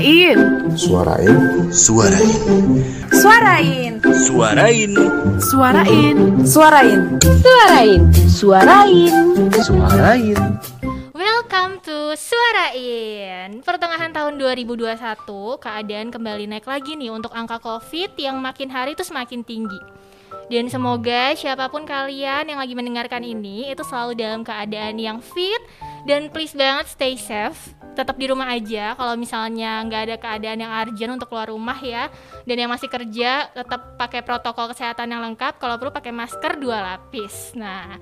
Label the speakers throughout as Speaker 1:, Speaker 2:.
Speaker 1: Suarain.
Speaker 2: Suarain.
Speaker 3: Suarain.
Speaker 1: Suarain.
Speaker 3: Suarain.
Speaker 1: Suarain.
Speaker 4: Suarain. Suarain. Suarain.
Speaker 2: Suarain.
Speaker 5: Welcome to Suarain. Pertengahan tahun 2021, keadaan kembali naik lagi nih untuk angka Covid yang makin hari itu semakin tinggi. Dan semoga siapa pun kalian yang lagi mendengarkan ini itu selalu dalam keadaan yang fit dan please banget stay safe. Tetap di rumah aja kalau misalnya nggak ada keadaan yang urgent untuk keluar rumah ya. Dan yang masih kerja tetap pakai protokol kesehatan yang lengkap. Kalau perlu pakai masker dua lapis. Nah,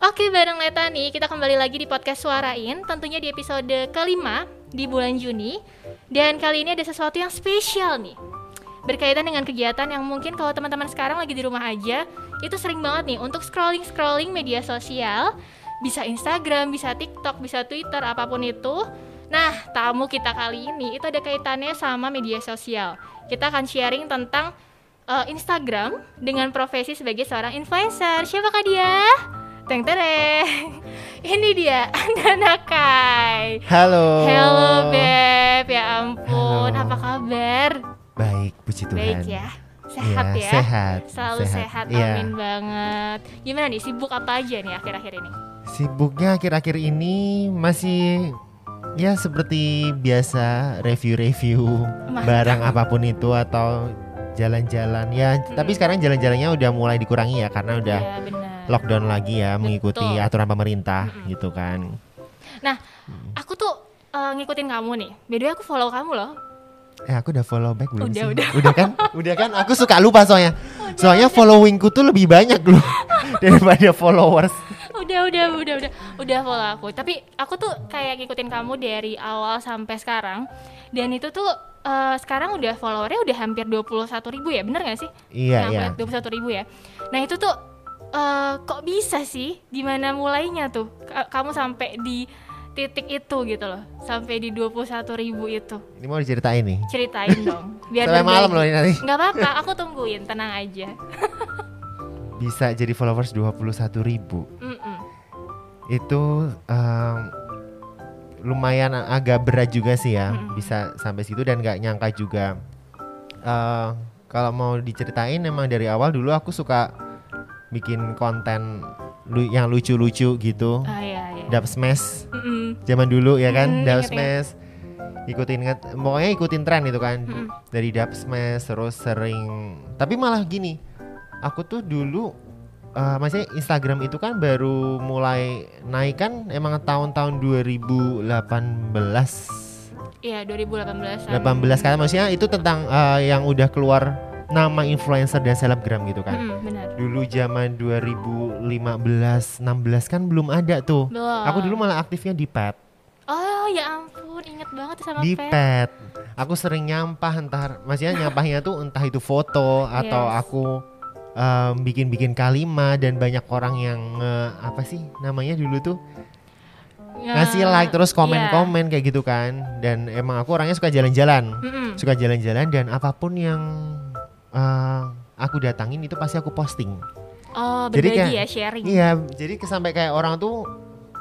Speaker 5: oke bareng Leta nih kita kembali lagi di podcast Suarain. Tentunya di episode kelima di bulan Juni. Dan kali ini ada sesuatu yang spesial nih berkaitan dengan kegiatan yang mungkin kalau teman-teman sekarang lagi di rumah aja itu sering banget nih untuk scrolling scrolling media sosial bisa Instagram bisa TikTok bisa Twitter apa pun itu nah tamu kita kali ini itu ada kaitannya sama media sosial kita akan sharing tentang uh, Instagram dengan profesi sebagai seorang influencer siapakah dia Teng tereng ini dia Anda Nakai
Speaker 6: Halo.
Speaker 5: Halo Beb ya ampun
Speaker 6: Halo.
Speaker 5: apa kabar
Speaker 6: Baik, puji Tuhan.
Speaker 5: Baik ya. Sehat
Speaker 6: Iya,
Speaker 5: ya.
Speaker 6: sehat,
Speaker 5: Selalu sehat.
Speaker 6: sehat. Iya.
Speaker 5: Amin banget. Gimana nih sibuk apa aja nih akhir-akhir ini?
Speaker 6: Sibuknya akhir-akhir ini masih ya seperti biasa review-review barang apa pun itu atau jalan-jalan ya. Tapi sekarang jalan-jalannya udah mulai dikurangi ya karena udah
Speaker 5: Ya benar.
Speaker 6: lockdown lagi ya mengikuti
Speaker 5: Betul.
Speaker 6: aturan pemerintah gitu kan.
Speaker 5: Nah, aku tuh eh, ngikutin kamu nih. By the way aku follow kamu loh.
Speaker 6: Eh aku udah follow back belum
Speaker 5: Udah,
Speaker 6: sih?
Speaker 5: udah.
Speaker 6: kan? Udah kan? Aku suka lupa soalnya. Soalnya followingku tuh lebih banyak loh daripada followers.
Speaker 5: Udah, udah, udah, udah, udah follow aku. Tapi aku tuh kayak ngikutin kamu dari awal sampai sekarang. Dan itu tuh eh, sekarang udah followernya udah hampir 21 ribu ya, bener gak sih?
Speaker 6: Iya, iya.
Speaker 5: Dua puluh ribu ya. Nah itu tuh eh, kok bisa sih? Gimana mulainya tuh? Ka- kamu sampai di titik itu gitu loh, sampai di 21 ribu itu.
Speaker 6: Ini mau diceritain nih.
Speaker 5: Ceritain dong, biar
Speaker 6: Sampai malam loh ini nanti.
Speaker 5: Nggak apa-apa, aku tungguin, tenang aja.
Speaker 6: Bisa jadi followers 21 ribu. Itu em, lumayan agak berat juga sih ya.
Speaker 5: Mm-mm.
Speaker 6: Bisa sampai situ dan nggak nyangka juga. Eh, kalau mau diceritain emang dari awal dulu aku suka bikin konten lu- yang lucu-lucu gitu.
Speaker 5: Ah iya iya.
Speaker 6: Smash
Speaker 5: Mm-mm.
Speaker 6: zaman dulu ya kan
Speaker 5: Mm,
Speaker 6: dub
Speaker 5: ingat,
Speaker 6: smash ikutin pokoknya ikutin tren itu kan
Speaker 5: Mm-mm.
Speaker 6: dari dub smash terus sering tapi malah gini aku tuh dulu eh maksudnya Instagram itu kan baru mulai naik kan emang tahun-tahun 2018
Speaker 5: Iya 2018.
Speaker 6: 18 kan maksudnya itu tentang eh, yang udah keluar nama influencer dan selebgram gitu kan
Speaker 5: Mm, benar.
Speaker 6: dulu zaman 2015 16 kan belum ada tuh
Speaker 5: Belum.
Speaker 6: aku dulu malah aktifnya di pet
Speaker 5: Oh ya ampun, inget banget sama
Speaker 6: di
Speaker 5: Pet.
Speaker 6: pet aku sering nyampah entar maksudnya nyampahnya tuh entah itu foto atau
Speaker 5: Yes.
Speaker 6: aku em, bikin-bikin kalimat dan banyak orang yang nge- apa sih namanya dulu tuh
Speaker 5: Ya,
Speaker 6: ngasih like terus
Speaker 5: iya.
Speaker 6: komen-komen kayak gitu kan dan emang aku orangnya suka jalan-jalan
Speaker 5: Mm-mm.
Speaker 6: suka jalan-jalan dan apa pun yang eh, aku datangin itu pasti aku posting
Speaker 5: Oh
Speaker 6: Jadi kayak-
Speaker 5: ya sharing.
Speaker 6: Iya, jadi sampai kayak orang tuh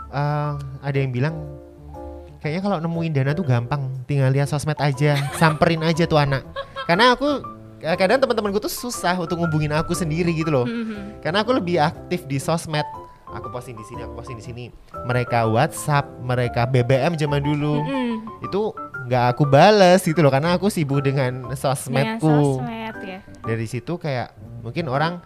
Speaker 6: eh, ada yang bilang kayaknya kalau nemuin dana tuh gampang, tinggal lihat sosmed aja, samperin aja tuh anak. Karena aku kadang teman-temanku tuh susah untuk ngubungin aku sendiri gitu loh.
Speaker 5: Mhm.
Speaker 6: Karena aku lebih aktif di sosmed. Aku posting di sini, aku posting di sini. Mereka WhatsApp, mereka BBM zaman dulu.
Speaker 5: Mm-mm.
Speaker 6: Itu nggak aku bales gitu loh karena aku sibuk dengan
Speaker 5: Dengan
Speaker 6: sosmedku
Speaker 5: sosmed ya.
Speaker 6: dari situ kayak mungkin orang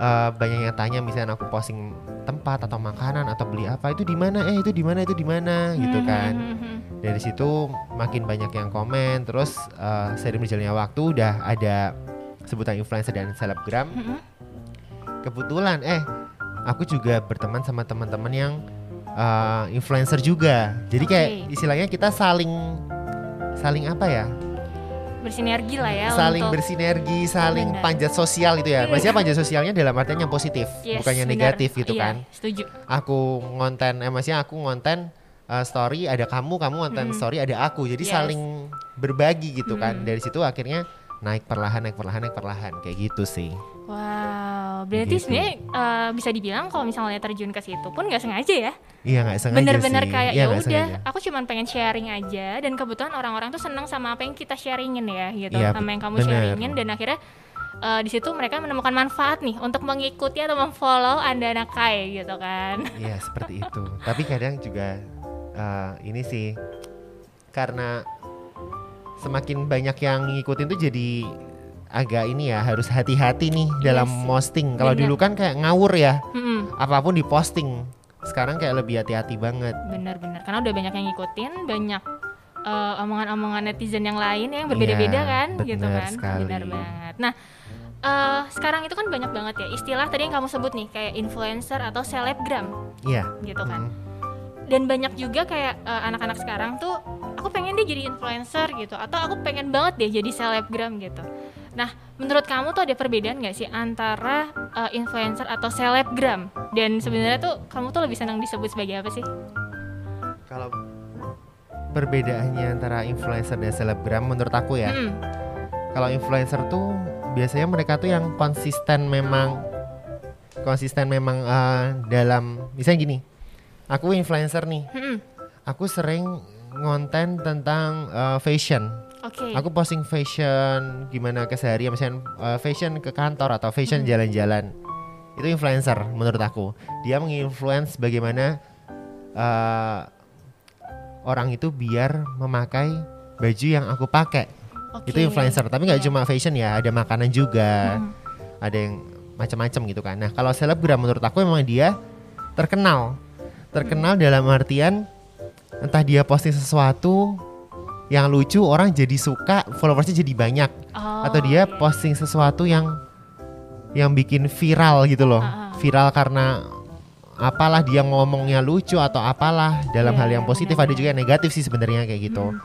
Speaker 6: eh, banyak yang tanya misalnya aku posting tempat atau makanan atau beli apa itu di mana? Eh itu di mana? Itu di mana? Gitu kan.
Speaker 5: Mhm.
Speaker 6: dari situ makin banyak yang komen terus eh, seiring berjalannya waktu udah ada sebutan influencer dan selebgram. Kebetulan eh aku juga berteman sama teman-teman yang eh, influencer juga. Jadi kayak istilahnya kita saling saling apa ya
Speaker 5: Bersinergi lah ya
Speaker 6: saling
Speaker 5: untuk
Speaker 6: bersinergi, saling
Speaker 5: Benar.
Speaker 6: panjat sosial itu ya. Maksudnya panjat sosialnya dalam artian yang positif,
Speaker 5: Yes,
Speaker 6: bukannya negatif gitu
Speaker 5: Iya,
Speaker 6: kan.
Speaker 5: Setuju.
Speaker 6: Aku ngonten, eh maksudnya aku ngonten uh, story ada kamu, kamu ngonten
Speaker 5: Mm.
Speaker 6: story ada aku. Jadi
Speaker 5: Yes.
Speaker 6: saling berbagi gitu kan.
Speaker 5: Mm.
Speaker 6: Dari situ akhirnya naik perlahan, naik perlahan, naik perlahan kayak gitu sih.
Speaker 5: Wow, berarti
Speaker 6: Gitu.
Speaker 5: sebenarnya eh, bisa dibilang kalau misalnya terjun ke situ pun nggak sengaja ya.
Speaker 6: Iya nggak sengaja
Speaker 5: Bener-bener
Speaker 6: sih.
Speaker 5: kayak
Speaker 6: Iya,
Speaker 5: ya udah, aku cuman pengen sharing aja dan kebetulan orang-orang tuh senang sama apa yang kita sharingin ya gitu,
Speaker 6: Iya,
Speaker 5: sama yang kamu
Speaker 6: bener.
Speaker 5: sharingin dan akhirnya eh, di situ mereka menemukan manfaat nih untuk mengikuti atau memfollow Anda anak Kai gitu kan.
Speaker 6: Iya seperti itu. Tapi kadang juga eh, ini sih karena semakin banyak yang ngikutin tuh jadi agak ini ya harus hati-hati nih
Speaker 5: Iya
Speaker 6: dalam posting. Kalau
Speaker 5: Bener.
Speaker 6: dulu kan kayak ngawur ya,
Speaker 5: Mm-mm.
Speaker 6: apa pun diposting. Sekarang kayak lebih hati-hati banget.
Speaker 5: Bener-bener karena udah banyak yang ngikutin, banyak eh, omongan-omongan netizen yang lain yang berbeda-beda
Speaker 6: Iya,
Speaker 5: kan, gitu
Speaker 6: bener
Speaker 5: kan,
Speaker 6: sekali.
Speaker 5: benar banget. Nah, eh, sekarang itu kan banyak banget ya istilah tadi yang kamu sebut nih kayak influencer atau selebgram,
Speaker 6: Iya.
Speaker 5: gitu kan.
Speaker 6: Mm.
Speaker 5: Dan banyak juga kayak eh, anak-anak sekarang tuh, aku pengen deh jadi influencer gitu, atau aku pengen banget deh jadi selebgram gitu. Nah, menurut kamu tuh ada perbedaan nggak sih antara eh, influencer atau selebgram? Dan sebenarnya tuh kamu tuh lebih senang disebut sebagai apa sih?
Speaker 6: Kalau perbedaannya antara influencer dan selebgram menurut aku ya.
Speaker 5: Mm-mm.
Speaker 6: Kalau influencer tuh biasanya mereka tuh yang konsisten memang konsisten memang eh, dalam misalnya gini. Aku influencer nih.
Speaker 5: Mm-mm.
Speaker 6: Aku sering ngonten tentang eh, fashion.
Speaker 5: Oke.
Speaker 6: Aku posting fashion gimana keseharian misalnya eh, fashion ke kantor atau fashion jalan-jalan. Itu influencer menurut aku. Dia menginfluence bagaimana eh, orang itu biar memakai baju yang aku pakai.
Speaker 5: Oke.
Speaker 6: Itu influencer, tapi nggak
Speaker 5: Iya.
Speaker 6: cuma fashion ya, ada makanan juga.
Speaker 5: Mhm.
Speaker 6: Ada yang macam-macam gitu kan. Nah, kalau selebgram menurut aku memang dia terkenal. Terkenal dalam artian entah dia posting sesuatu yang lucu orang jadi suka, followersnya jadi banyak
Speaker 5: Oh,
Speaker 6: atau dia
Speaker 5: oke.
Speaker 6: posting sesuatu yang yang bikin viral gitu loh.
Speaker 5: Ah, ah.
Speaker 6: Viral karena apalah dia ngomongnya lucu atau apalah dalam
Speaker 5: Iya,
Speaker 6: hal yang
Speaker 5: iya,
Speaker 6: positif
Speaker 5: benar,
Speaker 6: ada juga yang negatif sih sebenarnya kayak gitu.
Speaker 5: Hmm.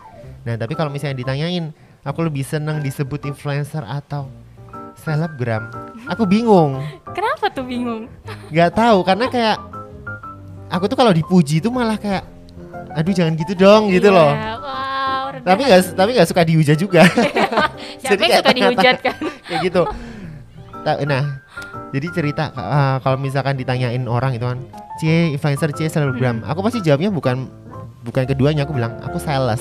Speaker 6: Nah, tapi kalau misalnya ditanyain, aku lebih seneng disebut influencer atau selebgram. Aku bingung.
Speaker 5: Kenapa tuh bingung?
Speaker 6: nggak tahu karena kayak aku tuh kalau dipuji tuh malah kayak aduh jangan gitu dong gitu
Speaker 5: Iya,
Speaker 6: loh. Tapi nggak tapi nggak suka dihujat juga.
Speaker 5: Siapa yang suka dihujat kan?
Speaker 6: kayak gitu. Nah, jadi cerita uh, kalau misalkan ditanyain orang itu kan, C influencer C selebgram,
Speaker 5: Hmm.
Speaker 6: aku pasti jawabnya bukan bukan keduanya, aku bilang aku sales,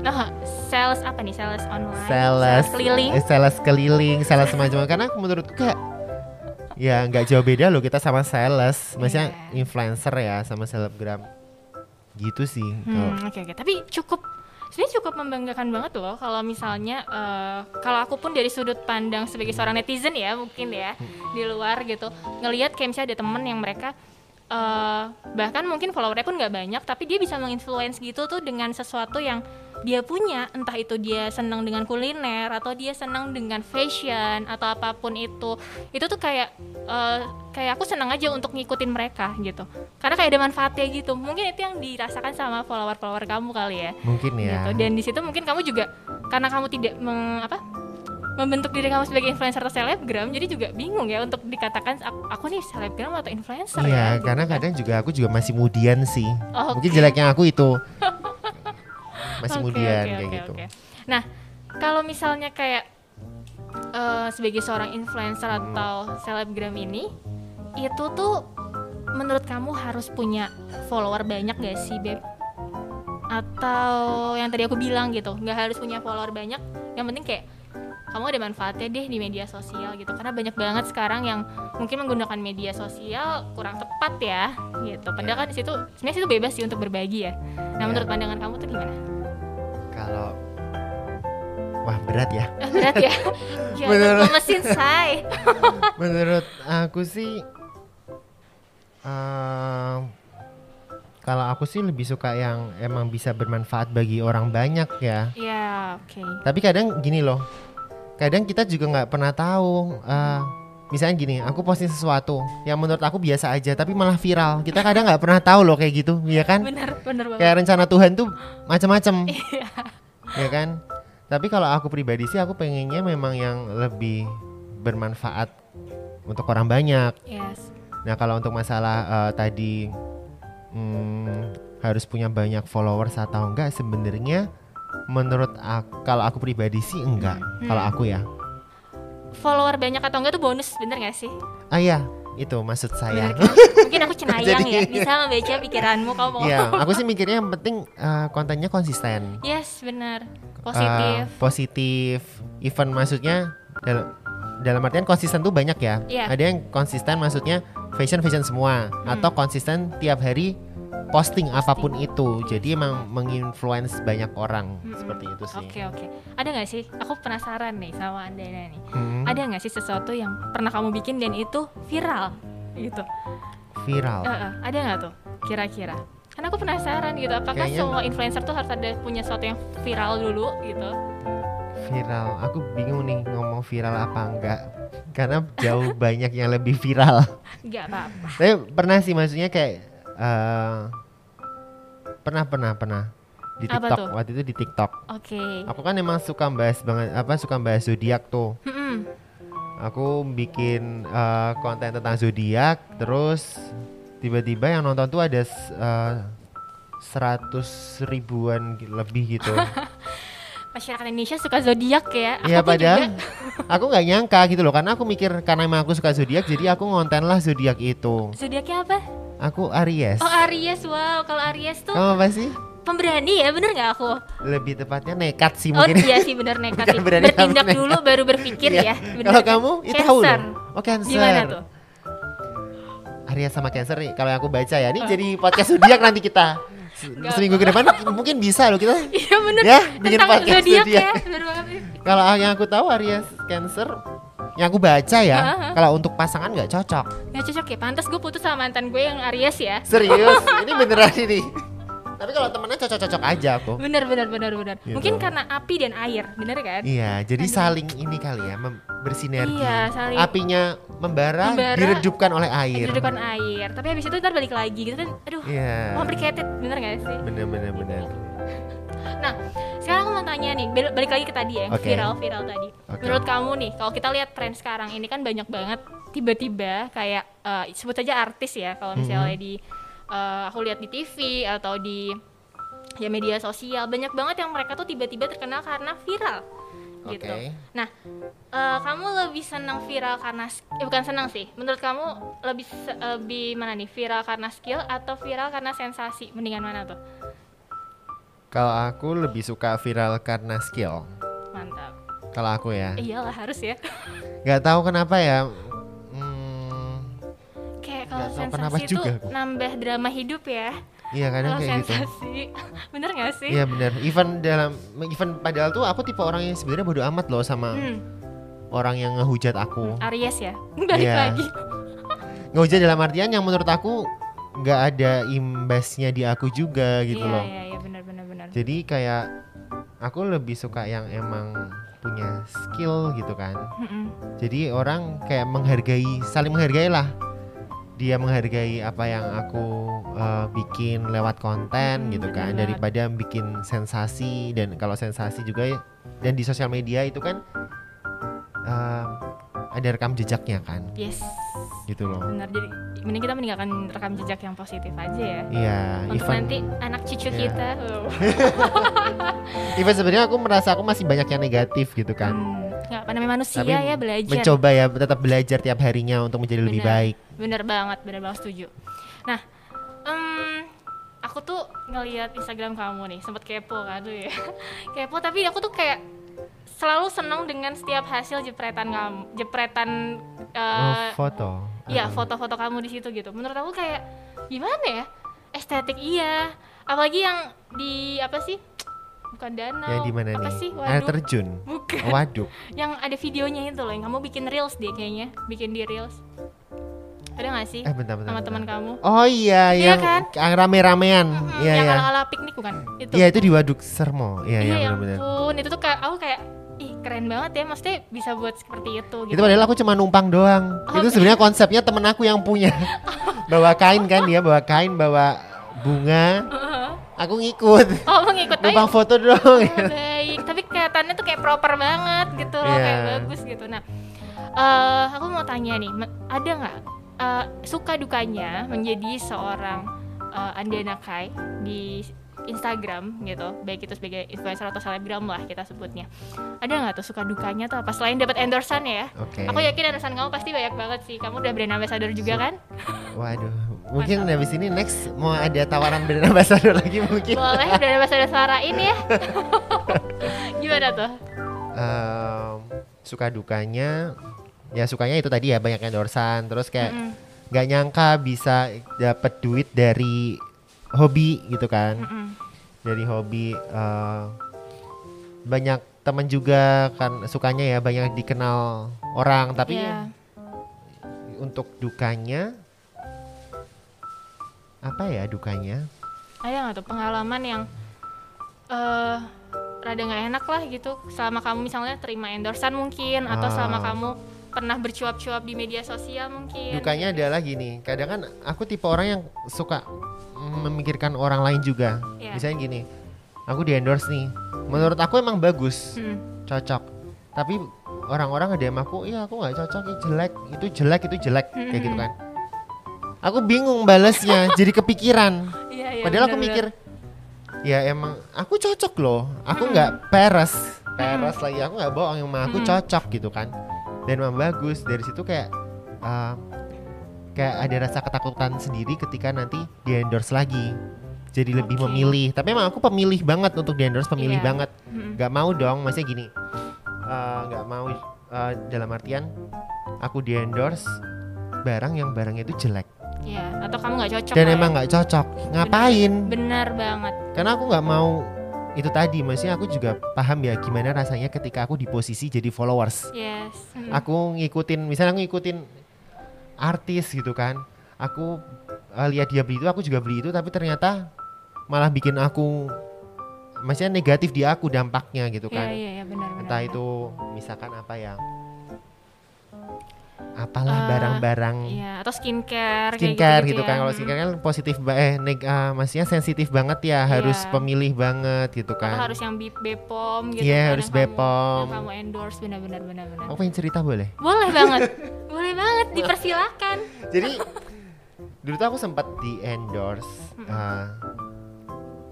Speaker 5: Nah, sales apa nih? Sales online?
Speaker 6: sales,
Speaker 5: keliling?
Speaker 6: eh, sales keliling, sales semacam karena menurutku kayak ya nggak jauh beda loh kita sama sales, maksudnya
Speaker 5: Iya.
Speaker 6: influencer ya sama selebgram, gitu sih.
Speaker 5: Hmm, oke oke. Tapi cukup sebenarnya cukup membanggakan banget loh kalau misalnya eh, kalau aku pun dari sudut pandang sebagai seorang netizen ya mungkin ya di luar gitu ngelihat kayak misalnya ada temen yang mereka eh, bahkan mungkin followernya pun nggak banyak tapi dia bisa menginfluence gitu tuh dengan sesuatu yang dia punya entah itu dia senang dengan kuliner atau dia senang dengan fashion atau apa pun itu itu tuh kayak eh, kayak aku senang aja untuk ngikutin mereka gitu. Karena kayak ada manfaatnya gitu. Mungkin itu yang dirasakan sama follower follower kamu kali ya.
Speaker 6: Mungkin ya.
Speaker 5: gitu. Dan di situ mungkin kamu juga karena kamu tidak meng, apa membentuk diri kamu sebagai influencer atau selebgram jadi juga bingung ya untuk dikatakan aku, aku nih selebgram atau influencer ya
Speaker 6: Iya,
Speaker 5: gitu.
Speaker 6: karena kadang juga aku juga masih mudian sih.
Speaker 5: Oh,
Speaker 6: Mungkin jeleknya aku itu masih
Speaker 5: Oke,
Speaker 6: mudian
Speaker 5: oke,
Speaker 6: kayak
Speaker 5: oke,
Speaker 6: gitu.
Speaker 5: oke. Nah, kalau misalnya kayak eh, sebagai seorang influencer atau selebgram ini, itu tuh menurut kamu harus punya follower banyak gak sih, beb? Atau yang tadi aku bilang gitu, nggak harus punya follower banyak. Yang penting kayak kamu ada manfaatnya deh di media sosial gitu karena banyak banget sekarang yang mungkin menggunakan media sosial kurang tepat ya gitu padahal kan di situ sebenarnya itu bebas sih untuk berbagi ya nah
Speaker 6: Iya.
Speaker 5: menurut pandangan kamu tuh gimana
Speaker 6: Kalau wah berat ya.
Speaker 5: Ah, berat ya
Speaker 6: Menurut-
Speaker 5: mesin say
Speaker 6: Menurut aku sih em, kalau aku sih lebih suka yang emang bisa bermanfaat bagi orang banyak ya.
Speaker 5: ya oke
Speaker 6: Tapi kadang gini loh, kadang kita juga nggak pernah tahu. eh, misalnya gini, aku posting sesuatu yang menurut aku biasa aja, tapi malah viral. Kita kadang nggak pernah tahu loh kayak gitu, ya kan?
Speaker 5: bener bener banget
Speaker 6: Kayak rencana Tuhan tuh macam-macam,
Speaker 5: Iya.
Speaker 6: ya kan? Tapi kalau aku pribadi sih, aku pengennya memang yang lebih bermanfaat untuk orang banyak.
Speaker 5: yes
Speaker 6: Nah kalau untuk masalah eh, tadi hmm, harus punya banyak followers atau enggak, sebenarnya menurut aku, kalau aku pribadi sih enggak.
Speaker 5: Hmm.
Speaker 6: Kalau aku ya,
Speaker 5: follower banyak atau enggak tuh bonus, bener gak sih?
Speaker 6: Ah iya, itu maksud saya.
Speaker 5: Kan? Mungkin aku cenayang
Speaker 6: Jadi-
Speaker 5: ya, bisa membaca pikiranmu kamu mau.
Speaker 6: Iya, aku sih mikirnya yang penting eh, kontennya konsisten.
Speaker 5: Yes, benar.
Speaker 6: Eh,
Speaker 5: Positif.
Speaker 6: positif. Even maksudnya dalam dalam artian konsisten tuh banyak ya.
Speaker 5: Iya.
Speaker 6: Ada yang konsisten maksudnya fashion fashion semua atau konsisten tiap hari posting apa pun itu. Jadi emang menginfluence banyak orang seperti itu sih.
Speaker 5: Oke oke. Ada nggak sih? Aku penasaran nih sama anda nih.
Speaker 6: Hmm,
Speaker 5: Ada nggak sih sesuatu yang pernah kamu bikin dan itu viral gitu?
Speaker 6: viral.
Speaker 5: Eh, eh, ada nggak tuh? Kira-kira? Karena aku penasaran gitu. Apakah
Speaker 6: Kayaknya-
Speaker 5: semua influencer tuh harus ada punya sesuatu yang viral dulu gitu?
Speaker 6: Viral. Aku bingung nih ngomong viral apa enggak. Karena jauh banyak yang lebih viral.
Speaker 5: Nggak apa-apa.
Speaker 6: Tapi pernah sih maksudnya kayak eh, pernah pernah pernah di
Speaker 5: Apa
Speaker 6: TikTok
Speaker 5: tuh?
Speaker 6: waktu itu di TikTok.
Speaker 5: Oke.
Speaker 6: Aku kan emang suka bahas banget apa suka bahas zodiak tuh.
Speaker 5: Mm-mm.
Speaker 6: Aku bikin eh, konten tentang zodiak terus tiba-tiba yang nonton tuh ada eh, seratus ribuan lebih gitu.
Speaker 5: Masyarakat Indonesia suka zodiak ya.
Speaker 6: Iya padahal
Speaker 5: juga.
Speaker 6: aku nggak nyangka gitu loh karena aku mikir karena emang aku suka zodiak jadi aku ngonten lah zodiak itu.
Speaker 5: Zodiaknya apa?
Speaker 6: Aku Aries.
Speaker 5: Oh Aries, wow. Kalau Aries tuh
Speaker 6: Kamu apa sih?
Speaker 5: pemberani ya, bener nggak aku?
Speaker 6: Lebih tepatnya nekat sih
Speaker 5: Oh
Speaker 6: mungkin.
Speaker 5: iya sih bener nekat
Speaker 6: Bukan
Speaker 5: sih.
Speaker 6: berani
Speaker 5: Bertindak
Speaker 6: tapi
Speaker 5: dulu
Speaker 6: nekat.
Speaker 5: baru berpikir
Speaker 6: Iya.
Speaker 5: ya. bener
Speaker 6: Kalau kamu itu tahu
Speaker 5: Cancer.
Speaker 6: Oh Cancer.
Speaker 5: Gimana tuh?
Speaker 6: Aries sama Cancer nih kalau yang aku baca ya. Ini jadi podcast zodiak nanti kita.
Speaker 5: Nggak
Speaker 6: Seminggu ke depan mungkin bisa loh kita.
Speaker 5: Iya bener.
Speaker 6: Ya, bikin
Speaker 5: Tentang
Speaker 6: podcast
Speaker 5: zodiak
Speaker 6: zodiak.
Speaker 5: ya. Bener banget.
Speaker 6: Kalau yang aku tahu Aries Cancer yang aku baca ya, kalau untuk pasangan nggak cocok.
Speaker 5: Gak cocok ya. Pantas gue putus sama mantan gue yang Aries ya.
Speaker 6: Serius, ini beneran ini. Tapi kalau temennya cocok-cocok aja aku.
Speaker 5: Bener bener bener bener.
Speaker 6: Gitu.
Speaker 5: Mungkin karena api dan air, bener kan?
Speaker 6: Iya, jadi saling ini kali ya, bersinergi.
Speaker 5: Iya, saling-
Speaker 6: Apinya membara,
Speaker 5: Membara,
Speaker 6: diredupkan oleh air.
Speaker 5: Diredupkan air. Tapi habis itu ntar balik lagi gitu kan. Aduh.
Speaker 6: Iya.
Speaker 5: Complicated, bener gak sih?
Speaker 6: Bener bener bener.
Speaker 5: Nah, sekarang aku mau tanya nih, bal- balik lagi ke tadi ya,
Speaker 6: Oke.
Speaker 5: viral-viral tadi.
Speaker 6: Oke.
Speaker 5: Menurut kamu nih, kalau kita lihat tren sekarang ini kan banyak banget tiba-tiba kayak eh, sebut saja artis ya, kalau misalnya di eh, aku lihat di TV atau di ya media sosial, banyak banget yang mereka tuh tiba-tiba terkenal karena viral. Gitu. Nah, eh, kamu lebih senang viral karena eh, bukan senang sih. Menurut kamu lebih lebih mana nih, viral karena skill atau viral karena sensasi? Mendingan mana tuh?
Speaker 6: Kalau aku lebih suka viral karena skill.
Speaker 5: Mantap.
Speaker 6: Kalau aku ya,
Speaker 5: Iyalah harus ya.
Speaker 6: nggak tahu kenapa ya. Hmm,
Speaker 5: Kayak kalau sensasi itu
Speaker 6: juga
Speaker 5: nambah drama hidup ya.
Speaker 6: iya kadang
Speaker 5: Kalau
Speaker 6: kayak gitu.
Speaker 5: sensasi, bener gak sih?
Speaker 6: Iya bener. Even dalam, even padahal tuh aku tipe orang yang sebenarnya bodo amat loh sama
Speaker 5: Hmm,
Speaker 6: orang yang ngehujat aku.
Speaker 5: Aries ya. Balik
Speaker 6: Iya.
Speaker 5: lagi.
Speaker 6: Ngehujat dalam artian yang menurut aku nggak ada imbasnya di aku juga gitu
Speaker 5: iya,
Speaker 6: loh.
Speaker 5: Iya, iya, benar.
Speaker 6: Jadi kayak aku lebih suka yang emang punya skill gitu kan. Jadi orang kayak menghargai, saling menghargai lah. Dia menghargai apa yang aku uh, bikin lewat konten
Speaker 5: Hmm,
Speaker 6: gitu
Speaker 5: bener
Speaker 6: kan,
Speaker 5: banget.
Speaker 6: daripada bikin sensasi dan kalau sensasi juga dan di sosial media itu kan uh, ada rekam jejaknya kan,
Speaker 5: Yes,
Speaker 6: gitu loh.
Speaker 5: benar. Jadi mending kita meninggalkan rekam jejak yang positif aja ya.
Speaker 6: Iya,
Speaker 5: Untuk
Speaker 6: even
Speaker 5: nanti anak cucu
Speaker 6: Iya.
Speaker 5: kita.
Speaker 6: even sebenarnya aku merasa aku masih banyak yang negatif gitu kan.
Speaker 5: Hmm, nggak apa namanya manusia
Speaker 6: Tapi
Speaker 5: ya belajar.
Speaker 6: mencoba ya tetap belajar tiap harinya untuk menjadi lebih
Speaker 5: Bener.
Speaker 6: baik.
Speaker 5: Bener banget, bener banget setuju. Nah, em, aku tuh ngelihat Instagram kamu nih, sempet kepo kan tuh ya. kepo tapi aku tuh kayak selalu seneng dengan setiap hasil jepretan kamu, jepretan
Speaker 6: Oh,
Speaker 5: eh
Speaker 6: foto.
Speaker 5: Iya foto-foto kamu di situ gitu. Menurut aku kayak gimana ya? Estetik iya. Apalagi yang di apa sih? Bukan danau.
Speaker 6: Yang di mana
Speaker 5: apa
Speaker 6: nih?
Speaker 5: sih?
Speaker 6: Air terjun.
Speaker 5: Bukan.
Speaker 6: Waduk.
Speaker 5: Yang ada videonya itu loh. Yang kamu bikin reels deh kayaknya. Bikin di reels. Ada gak sih?
Speaker 6: Eh bentar bentar.
Speaker 5: Sama teman kamu.
Speaker 6: Oh iya,
Speaker 5: Iya
Speaker 6: yang
Speaker 5: kan?
Speaker 6: yang rame-ramean.
Speaker 5: Hmm,
Speaker 6: Iya
Speaker 5: yang
Speaker 6: iya.
Speaker 5: ala-ala piknik bukan? Itu.
Speaker 6: Iya itu di Waduk Sermo. Iya iya
Speaker 5: Iya, ya
Speaker 6: benar-benar.
Speaker 5: ampun. Itu tuh kayak aku kayak ih keren banget ya. Maksudnya bisa buat seperti itu gitu.
Speaker 6: Itu padahal aku cuma numpang doang.
Speaker 5: Oh,
Speaker 6: itu sebenarnya konsepnya temen aku yang punya. bawa kain kan dia, bawa kain, bawa bunga. Aku ngikut.
Speaker 5: Oh, mengikut aja.
Speaker 6: Numpang foto doang.
Speaker 5: Oh, baik, tapi kelihatannya tuh kayak proper banget gitu loh,
Speaker 6: Iya.
Speaker 5: kayak bagus gitu. Nah, eh aku mau tanya nih, ada nggak eh, suka dukanya menjadi seorang eh, Andana Kai di Instagram gitu, baik itu sebagai influencer atau selebgram lah kita sebutnya. Ada nggak tuh suka dukanya tuh apa selain dapat endorsan ya?
Speaker 6: Oke.
Speaker 5: Aku yakin endorsan kamu pasti banyak banget sih. Kamu udah brand ambassador juga kan?
Speaker 6: Waduh, mungkin habis ini next mau ada tawaran brand ambassador lagi mungkin.
Speaker 5: Boleh brand ambassador suarain ya. Gimana tuh?
Speaker 6: Em, suka dukanya ya sukanya itu tadi ya banyak endorsan terus kayak
Speaker 5: Mm-mm.
Speaker 6: nggak nyangka bisa dapat duit dari hobi gitu kan
Speaker 5: Mm-mm.
Speaker 6: dari hobi eh, banyak teman juga kan sukanya ya banyak dikenal orang tapi
Speaker 5: Iya.
Speaker 6: untuk dukanya apa ya dukanya
Speaker 5: ada nggak tuh pengalaman yang eh rada nggak enak lah gitu selama kamu misalnya terima endorsan mungkin atau selama
Speaker 6: Ah.
Speaker 5: kamu pernah bercuap-cuap di media sosial mungkin
Speaker 6: Dukanya adalah gini, kadang kan aku tipe orang yang suka memikirkan orang lain juga.
Speaker 5: Iya.
Speaker 6: Misalnya gini, aku di endorse nih, menurut aku emang bagus,
Speaker 5: Hmm.
Speaker 6: cocok. Tapi orang-orang nge-DM aku, iya aku nggak cocok, ini jelek, itu jelek, itu jelek, kayak gitu kan. Aku bingung balesnya, jadi kepikiran.
Speaker 5: Iya, iya,
Speaker 6: Padahal aku
Speaker 5: benar-benar.
Speaker 6: mikir, ya emang aku cocok loh, aku nggak peres, peres lagi, aku nggak bohong, emang aku
Speaker 5: Mm-mm.
Speaker 6: cocok gitu kan, dan emang bagus. Dari situ kayak uh, kayak ada rasa ketakutan sendiri ketika nanti di endorse lagi, jadi lebih
Speaker 5: Oke.
Speaker 6: memilih. Tapi emang aku pemilih banget untuk di endorse, pemilih
Speaker 5: Iya.
Speaker 6: banget,
Speaker 5: Mm-mm.
Speaker 6: nggak mau dong, maksudnya gini, uh, nggak mau uh, dalam artian aku di endorse barang yang barangnya itu jelek
Speaker 5: Iya, atau kamu nggak cocok
Speaker 6: dan
Speaker 5: ya.
Speaker 6: emang nggak cocok, ngapain?
Speaker 5: benar banget
Speaker 6: karena aku nggak mau itu tadi maksudnya aku juga paham ya gimana rasanya ketika aku di posisi jadi followers
Speaker 5: yes Mm.
Speaker 6: aku ngikutin misalnya aku ngikutin artis gitu kan aku eh, lihat dia beli itu aku juga beli itu tapi ternyata malah bikin aku maksudnya negatif di aku dampaknya gitu
Speaker 5: iya
Speaker 6: kan
Speaker 5: iya iya benar benar
Speaker 6: entah
Speaker 5: benar.
Speaker 6: itu misalkan apa ya apalah
Speaker 5: Eh,
Speaker 6: barang-barang.
Speaker 5: iya atau skincare kayak
Speaker 6: skincare
Speaker 5: gitu-gitu
Speaker 6: gitu kan
Speaker 5: ya.
Speaker 6: kalau skincare kan positif eh neg ah, maksudnya sensitif banget ya. Harus
Speaker 5: Iya.
Speaker 6: pemilih banget gitu
Speaker 5: atau
Speaker 6: kan.
Speaker 5: harus yang Be- Bepom gitu
Speaker 6: Iya,
Speaker 5: kan,
Speaker 6: harus
Speaker 5: yang kamu-
Speaker 6: Bepom.
Speaker 5: yang kamu endorse. Benar-benar benar-benar
Speaker 6: aku pengen cerita boleh?
Speaker 5: Boleh banget. Boleh banget dipersilakan.
Speaker 6: Jadi dulu tuh aku sempat di endorse ah,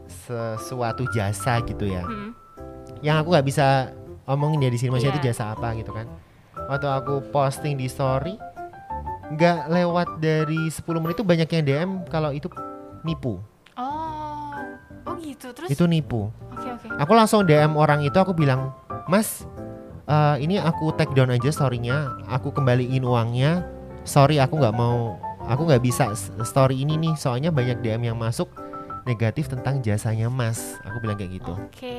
Speaker 6: sesuatu jasa gitu ya.
Speaker 5: Mm.
Speaker 6: yang aku nggak bisa omongin ya di sini. Maksudnya
Speaker 5: Iya.
Speaker 6: itu jasa apa gitu kan waktu aku posting di story nggak lewat dari 10 menit itu banyak yang DM kalau itu nipu.
Speaker 5: Oh oh gitu. Terus?
Speaker 6: Itu nipu.
Speaker 5: Oke oke.
Speaker 6: Aku langsung DM orang itu aku bilang, Mas, eh, ini aku take down aja storynya, aku kembaliin uangnya. Sorry aku nggak mau, aku nggak bisa story ini nih, soalnya banyak DM yang masuk negatif tentang jasanya Mas. Aku bilang kayak gitu.
Speaker 5: oke.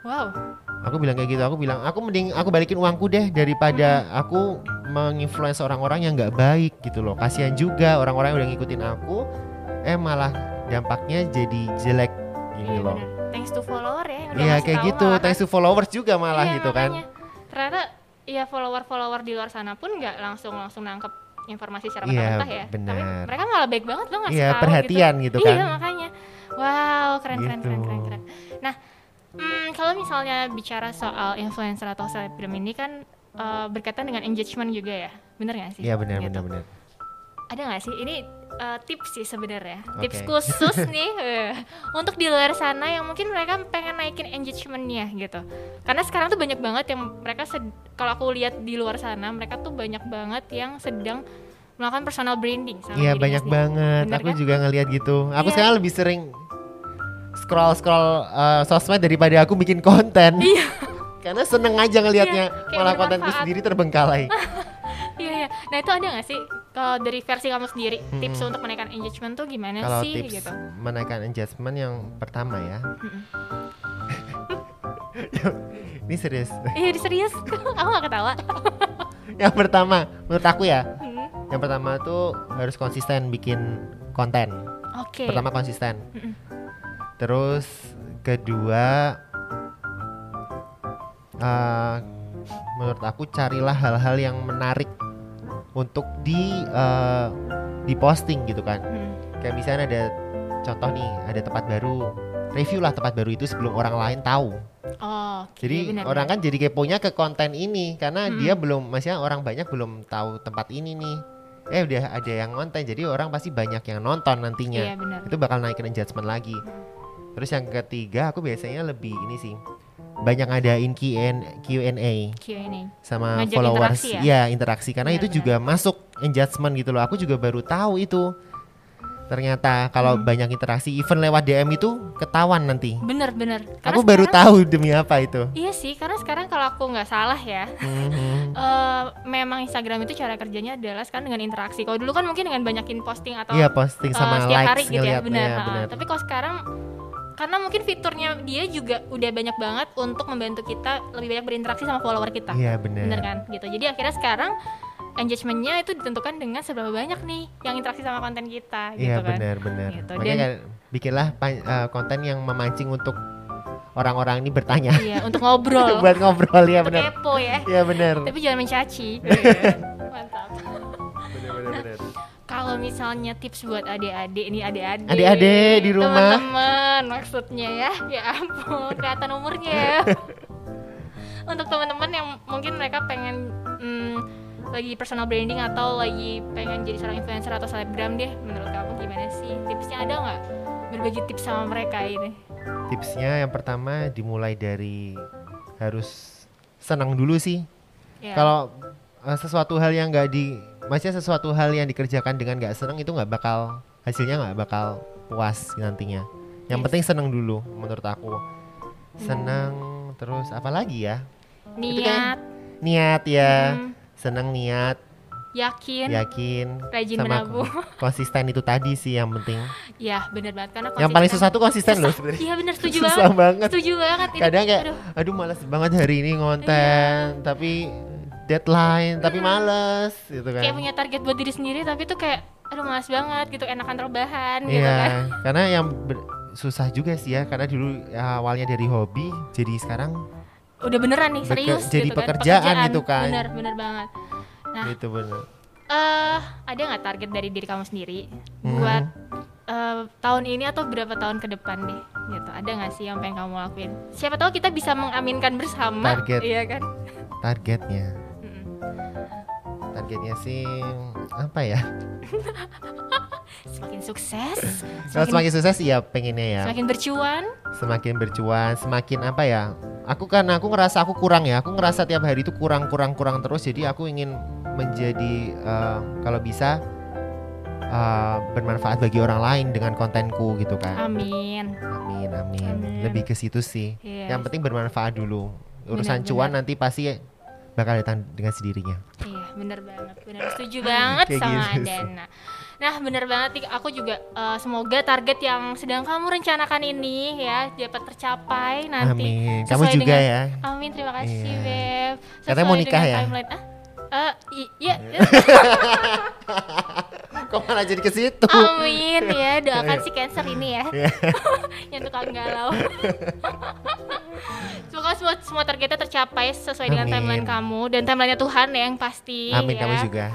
Speaker 5: Wow
Speaker 6: Aku bilang kayak gitu. Aku bilang, aku mending aku balikin uangku deh daripada aku menginfluence orang-orang yang nggak baik gitu loh. Kasihan juga orang-orang yang udah ngikutin aku, eh malah dampaknya jadi jelek gini
Speaker 5: iya
Speaker 6: loh.
Speaker 5: thanks to follower ya
Speaker 6: Iya kayak gitu,
Speaker 5: malah
Speaker 6: thanks to followers juga malah
Speaker 5: Iya,
Speaker 6: gitu kan.
Speaker 5: makanya. ternyata ya follower-follower di luar sana pun nggak langsung langsung nangkep informasi secara
Speaker 6: Iya,
Speaker 5: mentah-mentah ya tapi
Speaker 6: benar.
Speaker 5: mereka malah baik banget loh ngasih
Speaker 6: Iya,
Speaker 5: tahu
Speaker 6: perhatian gitu kan.
Speaker 5: iya makanya wow keren keren keren
Speaker 6: Gitu.
Speaker 5: keren keren nah hmm, kalau misalnya bicara soal influencer atau selebgram ini kan eh, berkaitan dengan engagement juga ya bener nggak sih
Speaker 6: Iya benar
Speaker 5: Gitu.
Speaker 6: benar benar.
Speaker 5: ada nggak sih ini eh, tips sih sebenarnya
Speaker 6: Oke.
Speaker 5: tips khusus nih eh, untuk di luar sana yang mungkin mereka pengen naikin engagementnya gitu karena sekarang tuh banyak banget yang mereka kalau aku lihat di luar sana mereka tuh banyak banget yang sedang melakukan personal branding
Speaker 6: Iya banyak
Speaker 5: sendiri.
Speaker 6: banget.
Speaker 5: Bener
Speaker 6: Aku
Speaker 5: kan?
Speaker 6: juga ngelihat gitu. Aku
Speaker 5: Iya.
Speaker 6: sekarang lebih sering scroll scroll uh, sosmed daripada aku bikin konten.
Speaker 5: Iya.
Speaker 6: Karena seneng aja ngelihatnya.
Speaker 5: Iya,
Speaker 6: Malah kontenku sendiri terbengkalai.
Speaker 5: iya iya nah itu ada nggak sih kalau dari versi kamu sendiri
Speaker 6: Mm-mm.
Speaker 5: tips untuk menaikkan engagement tuh gimana
Speaker 6: Kalau
Speaker 5: sih
Speaker 6: tips
Speaker 5: gitu
Speaker 6: menaikkan engagement yang pertama ya. Ini serius.
Speaker 5: iya serius aku nggak ketawa
Speaker 6: yang pertama menurut aku ya.
Speaker 5: Mm.
Speaker 6: Yang pertama tuh harus konsisten bikin konten.
Speaker 5: oke
Speaker 6: Pertama konsisten.
Speaker 5: Mm-mm.
Speaker 6: Terus kedua eh, menurut aku carilah hal-hal yang menarik untuk di eh, diposting gitu kan.
Speaker 5: Mm.
Speaker 6: Kayak misalnya ada contoh nih, ada tempat baru. Review lah tempat baru itu sebelum orang lain tahu.
Speaker 5: oh oke,
Speaker 6: Jadi
Speaker 5: benar,
Speaker 6: orang
Speaker 5: benar.
Speaker 6: kan jadi keponya ke konten ini karena
Speaker 5: Mm.
Speaker 6: dia belum maksudnya orang banyak belum tahu tempat ini nih. Eh udah ada yang ngonten jadi orang pasti banyak yang nonton nantinya
Speaker 5: iya benar
Speaker 6: itu bakal naikin engagement lagi Terus yang ketiga aku biasanya lebih ini sih banyak ngadain Q&A Q&A sama
Speaker 5: Ngajak
Speaker 6: followers
Speaker 5: interaksi ya?
Speaker 6: Iya, interaksi karena itu
Speaker 5: Benar-benar.
Speaker 6: juga masuk engagement gitu loh aku juga baru tahu itu ternyata kalau
Speaker 5: Hmm.
Speaker 6: banyak interaksi even lewat DM itu ketahuan nanti
Speaker 5: Bener bener. Karena
Speaker 6: aku baru
Speaker 5: sekarang-
Speaker 6: tahu demi apa itu
Speaker 5: Iya sih, karena sekarang kalau aku nggak salah ya,
Speaker 6: Mhm.
Speaker 5: eh, memang Instagram itu cara kerjanya adalah sekarang dengan interaksi. Kalau dulu kan mungkin dengan banyakin posting atau
Speaker 6: Iya posting sama
Speaker 5: setiap
Speaker 6: likes
Speaker 5: hari gitu ya, benar.
Speaker 6: ya, benar.
Speaker 5: Tapi kalau sekarang karena mungkin fiturnya dia juga udah banyak banget untuk membantu kita lebih banyak berinteraksi sama follower kita.
Speaker 6: Iya benar.
Speaker 5: Bener kan? Gitu. Jadi akhirnya sekarang engagementnya itu ditentukan dengan seberapa banyak nih yang interaksi sama konten kita gitu
Speaker 6: Iya
Speaker 5: kan.
Speaker 6: benar benar.
Speaker 5: Gitu.
Speaker 6: Makanya
Speaker 5: Dan-
Speaker 6: kan bikinlah eh, konten yang memancing untuk orang-orang ini bertanya
Speaker 5: Iya, untuk ngobrol.
Speaker 6: buat ngobrol ya benar.
Speaker 5: kepo ya.
Speaker 6: Iya benar.
Speaker 5: Tapi jangan mencaci. Kalau misalnya tips buat adik-adik ini adik-adik,
Speaker 6: Adik-adik di rumah.
Speaker 5: teman-teman maksudnya ya, ya ampun kelihatan umurnya ya. Untuk teman-teman yang mungkin mereka pengen hmm, lagi personal branding atau lagi pengen jadi seorang influencer atau selebgram deh, menurut kamu gimana sih? Tipsnya ada nggak? Berbagi tips sama mereka ini.
Speaker 6: Tipsnya yang pertama dimulai dari harus senang dulu sih.
Speaker 5: Ya.
Speaker 6: Kalau eh, sesuatu hal yang nggak di, maksudnya sesuatu hal yang dikerjakan dengan nggak senang itu nggak bakal hasilnya nggak bakal puas nantinya. Yang
Speaker 5: Yes.
Speaker 6: penting senang dulu menurut aku. Senang terus apa lagi ya? itu kan
Speaker 5: niat,
Speaker 6: Niat ya,
Speaker 5: hmm,
Speaker 6: senang niat,
Speaker 5: yakin,
Speaker 6: yakin,
Speaker 5: rajin
Speaker 6: sama
Speaker 5: menabung.
Speaker 6: konsisten itu tadi sih yang penting.
Speaker 5: ya bener banget karena
Speaker 6: Yang paling
Speaker 5: konsisten-
Speaker 6: susah tuh konsisten loh
Speaker 5: Susah.
Speaker 6: sebenarnya.
Speaker 5: Iya bener setuju
Speaker 6: Susah
Speaker 5: banget.
Speaker 6: banget.
Speaker 5: Setuju banget.
Speaker 6: Kadang kayak
Speaker 5: aduh,
Speaker 6: aduh malas banget hari ini ngonten, tapi deadline, tapi males gitu kan.
Speaker 5: Hmm. kayak punya target buat diri sendiri tapi tuh kayak aduh malas banget gitu enakan rebahan gitu
Speaker 6: Iya,
Speaker 5: kan.
Speaker 6: karena yang susah juga sih ya karena dulu ya, awalnya dari hobi jadi sekarang
Speaker 5: Udah beneran nih
Speaker 6: Beke-
Speaker 5: serius
Speaker 6: jadi
Speaker 5: gitu kan.
Speaker 6: pekerjaan gitu kan.
Speaker 5: Bener bener banget. Nah,
Speaker 6: gitu bener.
Speaker 5: eh ada nggak target dari diri kamu sendiri
Speaker 6: Hmm.
Speaker 5: buat eh, tahun ini atau berapa tahun ke depan deh gitu ada nggak sih yang pengen kamu lakuin siapa tahu kita bisa mengaminkan bersama
Speaker 6: Target.
Speaker 5: iya kan
Speaker 6: Targetnya. Targetnya sih apa ya?
Speaker 5: semakin sukses
Speaker 6: Kalau
Speaker 5: semakin,
Speaker 6: semakin sukses ya pengennya ya,
Speaker 5: semakin bercuan
Speaker 6: semakin berjuang, semakin apa ya? Aku kan aku ngerasa aku kurang ya, aku ngerasa tiap hari itu kurang kurang kurang terus. Jadi aku ingin menjadi eh, kalau bisa eh, bermanfaat bagi orang lain dengan kontenku gitu kan.
Speaker 5: amin
Speaker 6: Amin, amin.
Speaker 5: Amin.
Speaker 6: Lebih ke situ sih.
Speaker 5: Yes.
Speaker 6: Yang penting bermanfaat dulu. Urusan
Speaker 5: Benar,
Speaker 6: cuan
Speaker 5: benar.
Speaker 6: nanti pasti bakal datang dengan sendirinya.
Speaker 5: Iya, bener banget. Bener setuju banget
Speaker 6: Kayak
Speaker 5: sama
Speaker 6: gitu sih.
Speaker 5: Adana. Nah, bener banget nih. Aku juga eh, semoga target yang sedang kamu rencanakan ini ya dapat tercapai nanti.
Speaker 6: Amin. Kamu
Speaker 5: sesuai
Speaker 6: juga
Speaker 5: dengan-
Speaker 6: ya.
Speaker 5: Amin, terima kasih,
Speaker 6: Iya.
Speaker 5: Beb.
Speaker 6: Katanya mau
Speaker 5: Sesuai
Speaker 6: nikah ya?
Speaker 5: timeline. Ah? Eh, i- iya.
Speaker 6: Kok malah jadi ke situ?
Speaker 5: Amin ya, doakan si Cancer ini ya.
Speaker 6: Iya.
Speaker 5: yang tukang galau. Semoga semua semua targetnya tercapai sesuai dengan
Speaker 6: Amin.
Speaker 5: timeline kamu dan timelinenya Tuhan ya yang pasti
Speaker 6: Amin
Speaker 5: ya.
Speaker 6: kamu juga.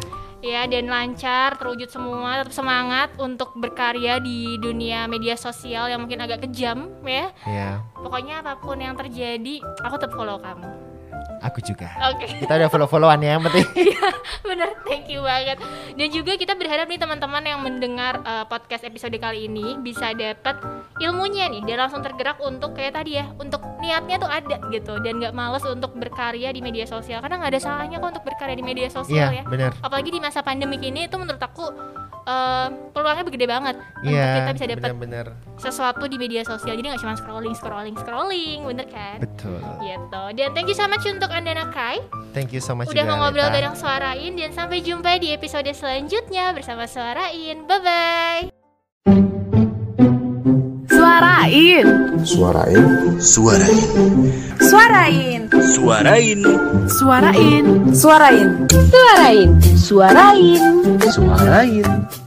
Speaker 5: Ya dan lancar, terwujud semua, tetap semangat untuk berkarya di dunia media sosial yang mungkin agak kejam ya.
Speaker 6: Ya,
Speaker 5: Pokoknya apa pun yang terjadi, aku tetap follow kamu.
Speaker 6: Aku juga.
Speaker 5: Oke,
Speaker 6: Kita udah follow-followan ya yang penting.
Speaker 5: bener, thank you banget. Dan juga kita berharap nih teman-teman yang mendengar uh, podcast episode kali ini bisa dapat ilmunya nih dan langsung tergerak untuk kayak tadi ya, untuk niatnya tuh ada gitu dan nggak males untuk berkarya di media sosial karena nggak ada salahnya kok untuk berkarya di media sosial
Speaker 6: Iya,
Speaker 5: ya.
Speaker 6: benar.
Speaker 5: apalagi di masa pandemik ini itu menurut aku eh, peluangnya gede banget untuk
Speaker 6: Iya,
Speaker 5: kita bisa dapat sesuatu di media sosial. Jadi nggak cuma scrolling scrolling scrolling bener kan?
Speaker 6: Betul.
Speaker 5: gitu. Dan thank you so much untuk anda Nakai
Speaker 6: Thank you so much
Speaker 5: udah mau ngobrol bareng Suarain dan sampai jumpa di episode selanjutnya bersama Suarain bye bye
Speaker 1: Suarain.
Speaker 2: Suarain.
Speaker 3: Suarain.
Speaker 1: Suarain.
Speaker 3: Suarain.
Speaker 1: Suarain.
Speaker 4: Suarain. Suarain. Suarain.
Speaker 2: Suarain.